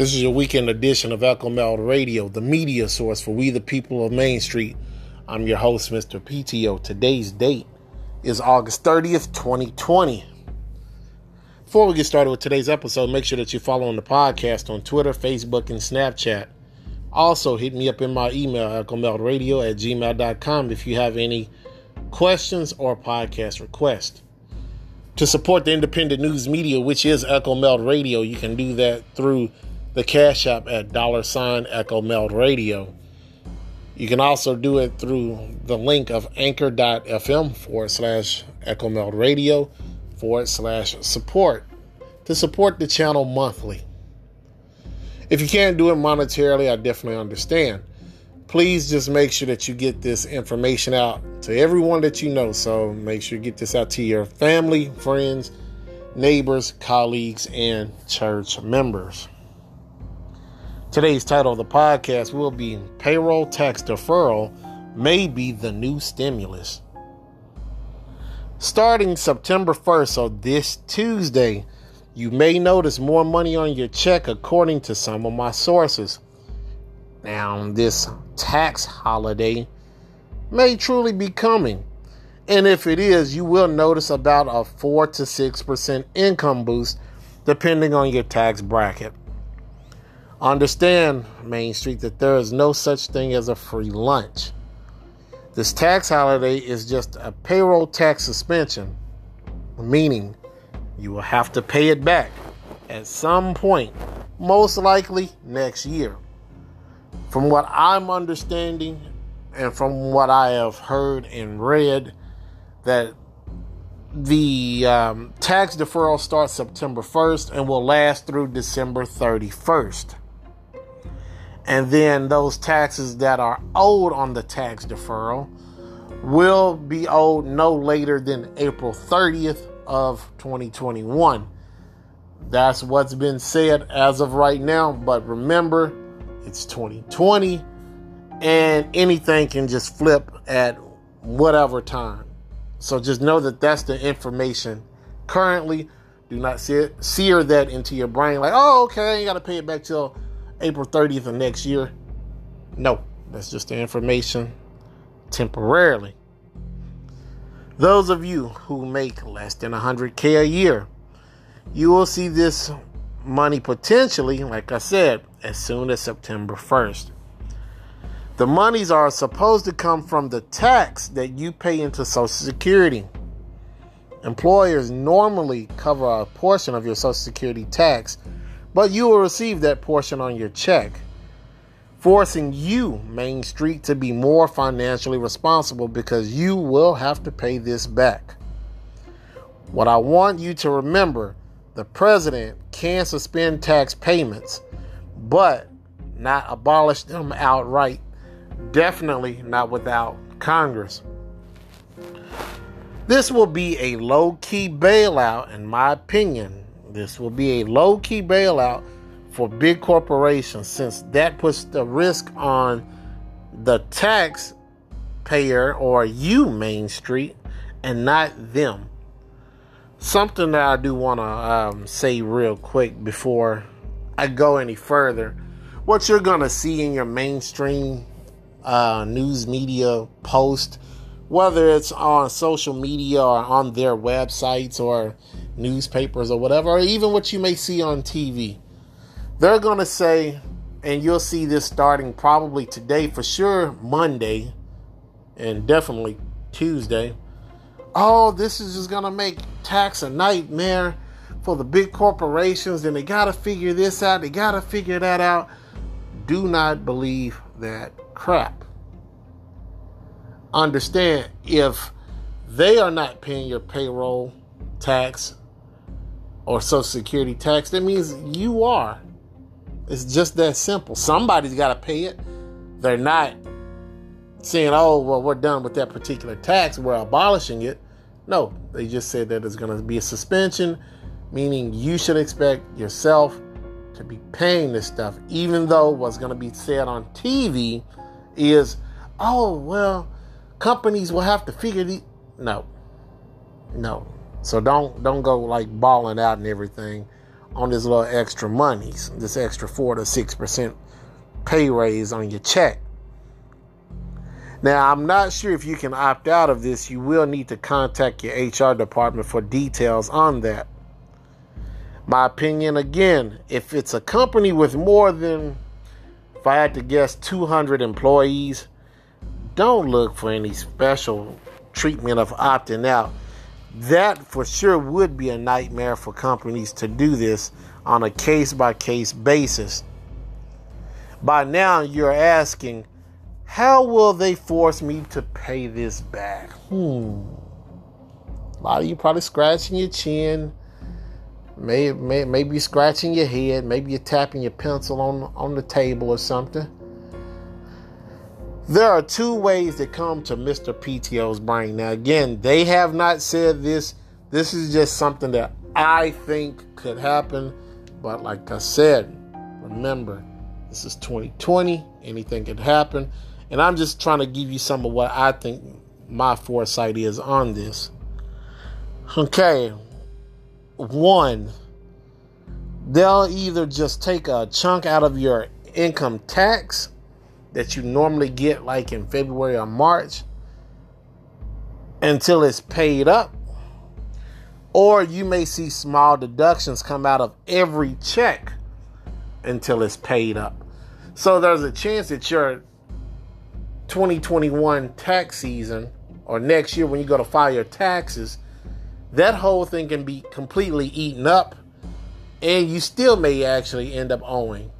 This is your weekend edition of Echo Meld Radio, the media source for we the people of Main Street. I'm your host, Mr. PTO. Today's date is August 30th, 2020. Before we get started with today's episode, make sure that you're following the podcast on Twitter, Facebook, and Snapchat. Also, hit me up in my email, echomeldradio at gmail.com, if you have any questions or podcast requests. To support the independent news media, which is Echo Meld Radio, you can do that through the Cash App at dollar sign Echo Meld Radio. You can also do it through the link of anchor.fm forward slash Echo Meld Radio forward slash support to support the channel monthly. If you can't do it monetarily, I definitely understand. Please just make sure that you get this information out to everyone that you know. So make sure you get this out to your family, friends, neighbors, colleagues, and church members. Today's title of the podcast will be Payroll Tax Deferral May Be the New Stimulus. Starting September 1st, so this Tuesday, you may notice more money on your check according to some of my sources. Now, this tax holiday may truly be coming. And if it is, you will notice about a 4 to 6% income boost depending on your tax bracket. Understand, Main Street, that there is no such thing as a free lunch. This tax holiday is just a payroll tax suspension, meaning you will have to pay it back at some point, most likely next year. From what I'm understanding and from what I have heard and read, that the um, tax deferral starts September 1st and will last through December 31st. And then those taxes that are owed on the tax deferral will be owed no later than April 30th of 2021. That's what's been said as of right now, but remember, it's 2020 and anything can just flip at whatever time. So just know that that's the information currently. Do not sear that into your brain like, oh, okay, you got to pay it back till April 30th of next year. No, that's just the information temporarily. Those of you who make less than 100K a year, you will see this money potentially, like I said, as soon as September 1st. The monies are supposed to come from the tax that you pay into Social Security. Employers normally cover a portion of your Social Security tax but you will receive that portion on your check, forcing you, Main Street, to be more financially responsible because you will have to pay this back. What I want you to remember the president can suspend tax payments, but not abolish them outright. Definitely not without Congress. This will be a low key bailout, in my opinion, this will be a low key bailout for big corporations since that puts the risk on the taxpayer or you, Main Street, and not them. Something that I do want to um, say real quick before I go any further. What you're going to see in your mainstream uh, news media post, whether it's on social media or on their websites or newspapers or whatever, or even what you may see on TV. They're going to say, and you'll see this starting probably today for sure, Monday, and definitely Tuesday. Oh, this is just going to make tax a nightmare for the big corporations, and they got to figure this out, they got to figure that out. Do not believe that crap. Understand if they are not paying your payroll tax or Social Security tax, that means you are. It's just that simple. Somebody's got to pay it. They're not saying, oh, well, we're done with that particular tax, we're abolishing it. No, they just said that it's going to be a suspension, meaning you should expect yourself to be paying this stuff, even though what's going to be said on TV is, oh, well, companies will have to figure the. No, no, so don't don't go like balling out and everything on this little extra monies, this extra four to six percent pay raise on your check. Now, I'm not sure if you can opt out of this. You will need to contact your HR department for details on that. My opinion again, if it's a company with more than, if I had to guess, 200 employees, don't look for any special treatment of opting out. That for sure would be a nightmare for companies to do this on a case by case basis. By now, you're asking, how will they force me to pay this back? Hmm. A lot of you probably scratching your chin, may, may, maybe scratching your head, maybe you're tapping your pencil on, on the table or something. There are two ways that come to Mr. PTO's brain. Now, again, they have not said this. This is just something that I think could happen. But like I said, remember, this is 2020. Anything could happen. And I'm just trying to give you some of what I think my foresight is on this. Okay. One, they'll either just take a chunk out of your income tax that you normally get like in February or March until it's paid up. Or you may see small deductions come out of every check until it's paid up. So there's a chance that your 2021 tax season or next year when you go to file your taxes, that whole thing can be completely eaten up and you still may actually end up owing.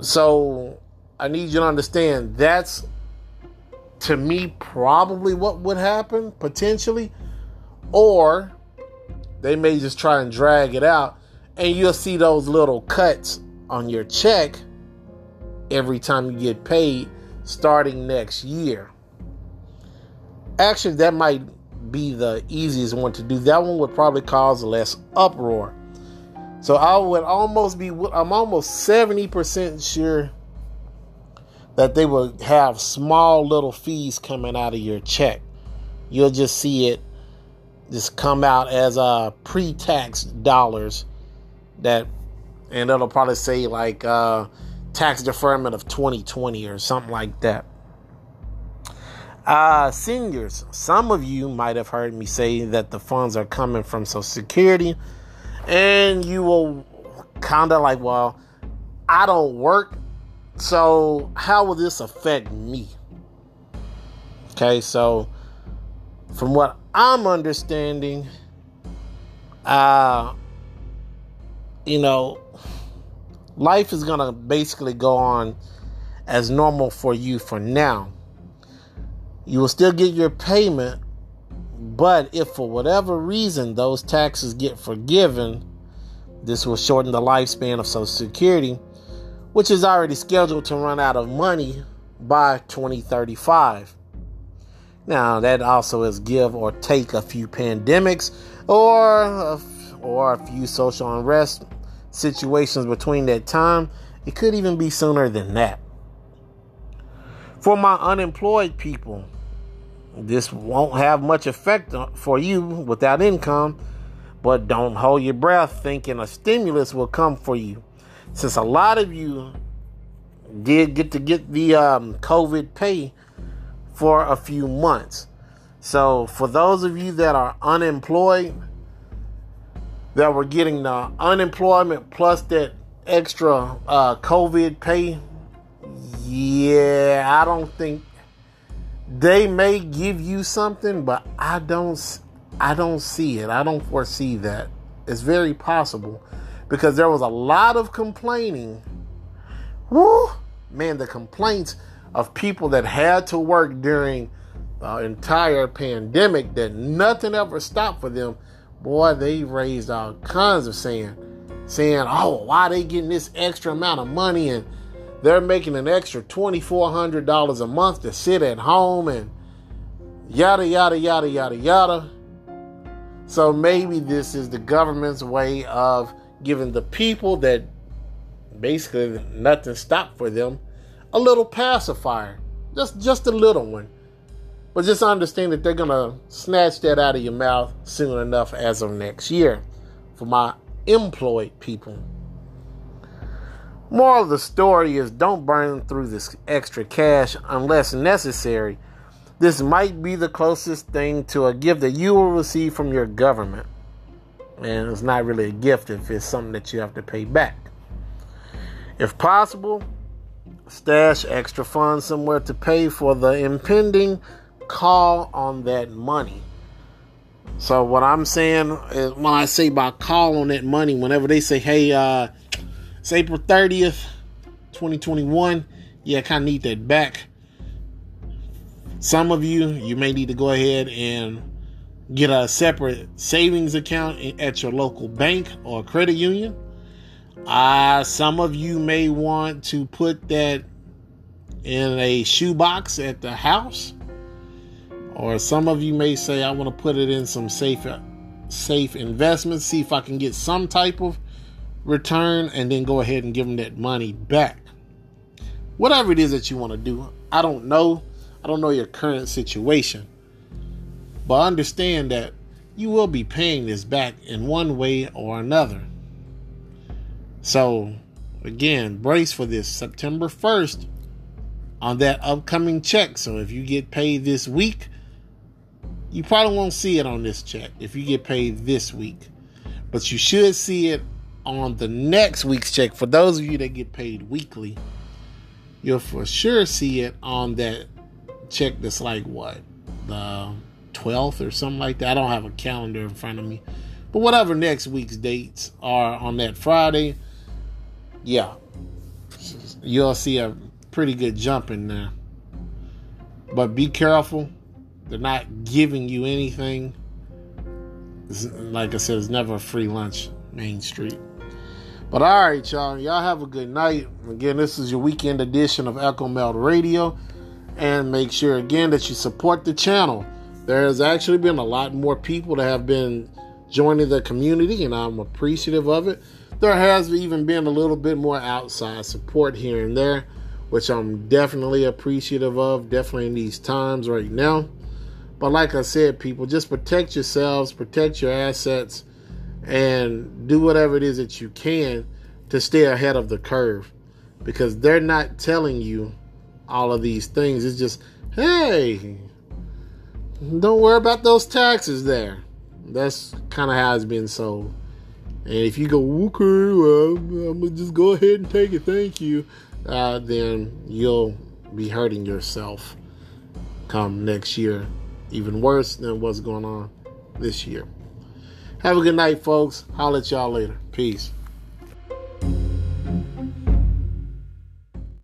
So I need you to understand that's to me probably what would happen potentially. Or they may just try and drag it out and you'll see those little cuts on your check every time you get paid starting next year. Actually, that might be the easiest one to do. That one would probably cause less uproar. So I would almost be, I'm almost 70% sure that they will have small little fees coming out of your check. You'll just see it just come out as uh, pre-tax dollars that and it'll probably say like uh, tax deferment of 2020 or something like that. Uh, seniors, some of you might have heard me say that the funds are coming from Social Security, and you will kind of like, well, I don't work, so how will this affect me? Okay, so from what I'm understanding, uh, you know, life is to basically go on as normal for you for now. You will still get your payment, but if for whatever reason those taxes get forgiven, this will shorten the lifespan of Social Security, which is already scheduled to run out of money by 2035. Now, that also is give or take a few pandemics or a, or a few social unrest situations between that time. It could even be sooner than that. For my unemployed people, this won't have much effect for you without income, but don't hold your breath thinking a stimulus will come for you. Since a lot of you did get to get the um, COVID pay for a few months. So, for those of you that are unemployed, that were getting the unemployment plus that extra uh, COVID pay, yeah, I don't think they may give you something, but I don't, I don't see it. I don't foresee that. It's very possible because there was a lot of complaining. Woo, man, the complaints of people that had to work during the entire pandemic that nothing ever stopped for them boy, they raised all kinds of saying, saying, oh, why they getting this extra amount of money and they're making an extra $2,400 a month to sit at home and yada, yada, yada, yada, yada. So maybe this is the government's way of giving the people that basically nothing stopped for them a little pacifier. Just just a little one. But just understand that they're to snatch that out of your mouth soon enough as of next year. For my employed people. Moral of the story is don't burn through this extra cash unless necessary. This might be the closest thing to a gift that you will receive from your government. And it's not really a gift if it's something that you have to pay back. If possible, stash extra funds somewhere to pay for the impending call on that money. So what I'm saying is when I say by call on that money, whenever they say, hey, uh, it's April 30th, 2021, yeah, kind of need that back. Some of you, you may need to go ahead and get a separate savings account at your local bank or credit union. Uh, some of you may want to put that in a shoebox at the house. Or some of you may say, I want to put it in some safe, safe investments, see if I can get some type of return, and then go ahead and give them that money back. Whatever it is that you want to do, I don't know. I don't know your current situation. But understand that you will be paying this back in one way or another. So, again, brace for this September 1st on that upcoming check. So, if you get paid this week, you probably won't see it on this check if you get paid this week. But you should see it on the next week's check. For those of you that get paid weekly, you'll for sure see it on that check that's like what? The 12th or something like that. I don't have a calendar in front of me. But whatever next week's dates are on that Friday, yeah, you'll see a pretty good jump in there. But be careful. They're not giving you anything. Like I said, it's never a free lunch, Main Street. But all right, y'all. Y'all have a good night. Again, this is your weekend edition of Echo Meld Radio. And make sure, again, that you support the channel. There has actually been a lot more people that have been joining the community, and I'm appreciative of it there has even been a little bit more outside support here and there, which I'm definitely appreciative of, definitely in these times right now. But like I said, people, just protect yourselves, protect your assets, and do whatever it is that you can to stay ahead of the curve because they're not telling you all of these things. It's just, hey, don't worry about those taxes there. That's kind of how it's been sold. And if you go, okay, well, I'm gonna just go ahead and take it, thank you, uh, then you'll be hurting yourself come next year, even worse than what's going on this year. Have a good night, folks. I'll let y'all later. Peace.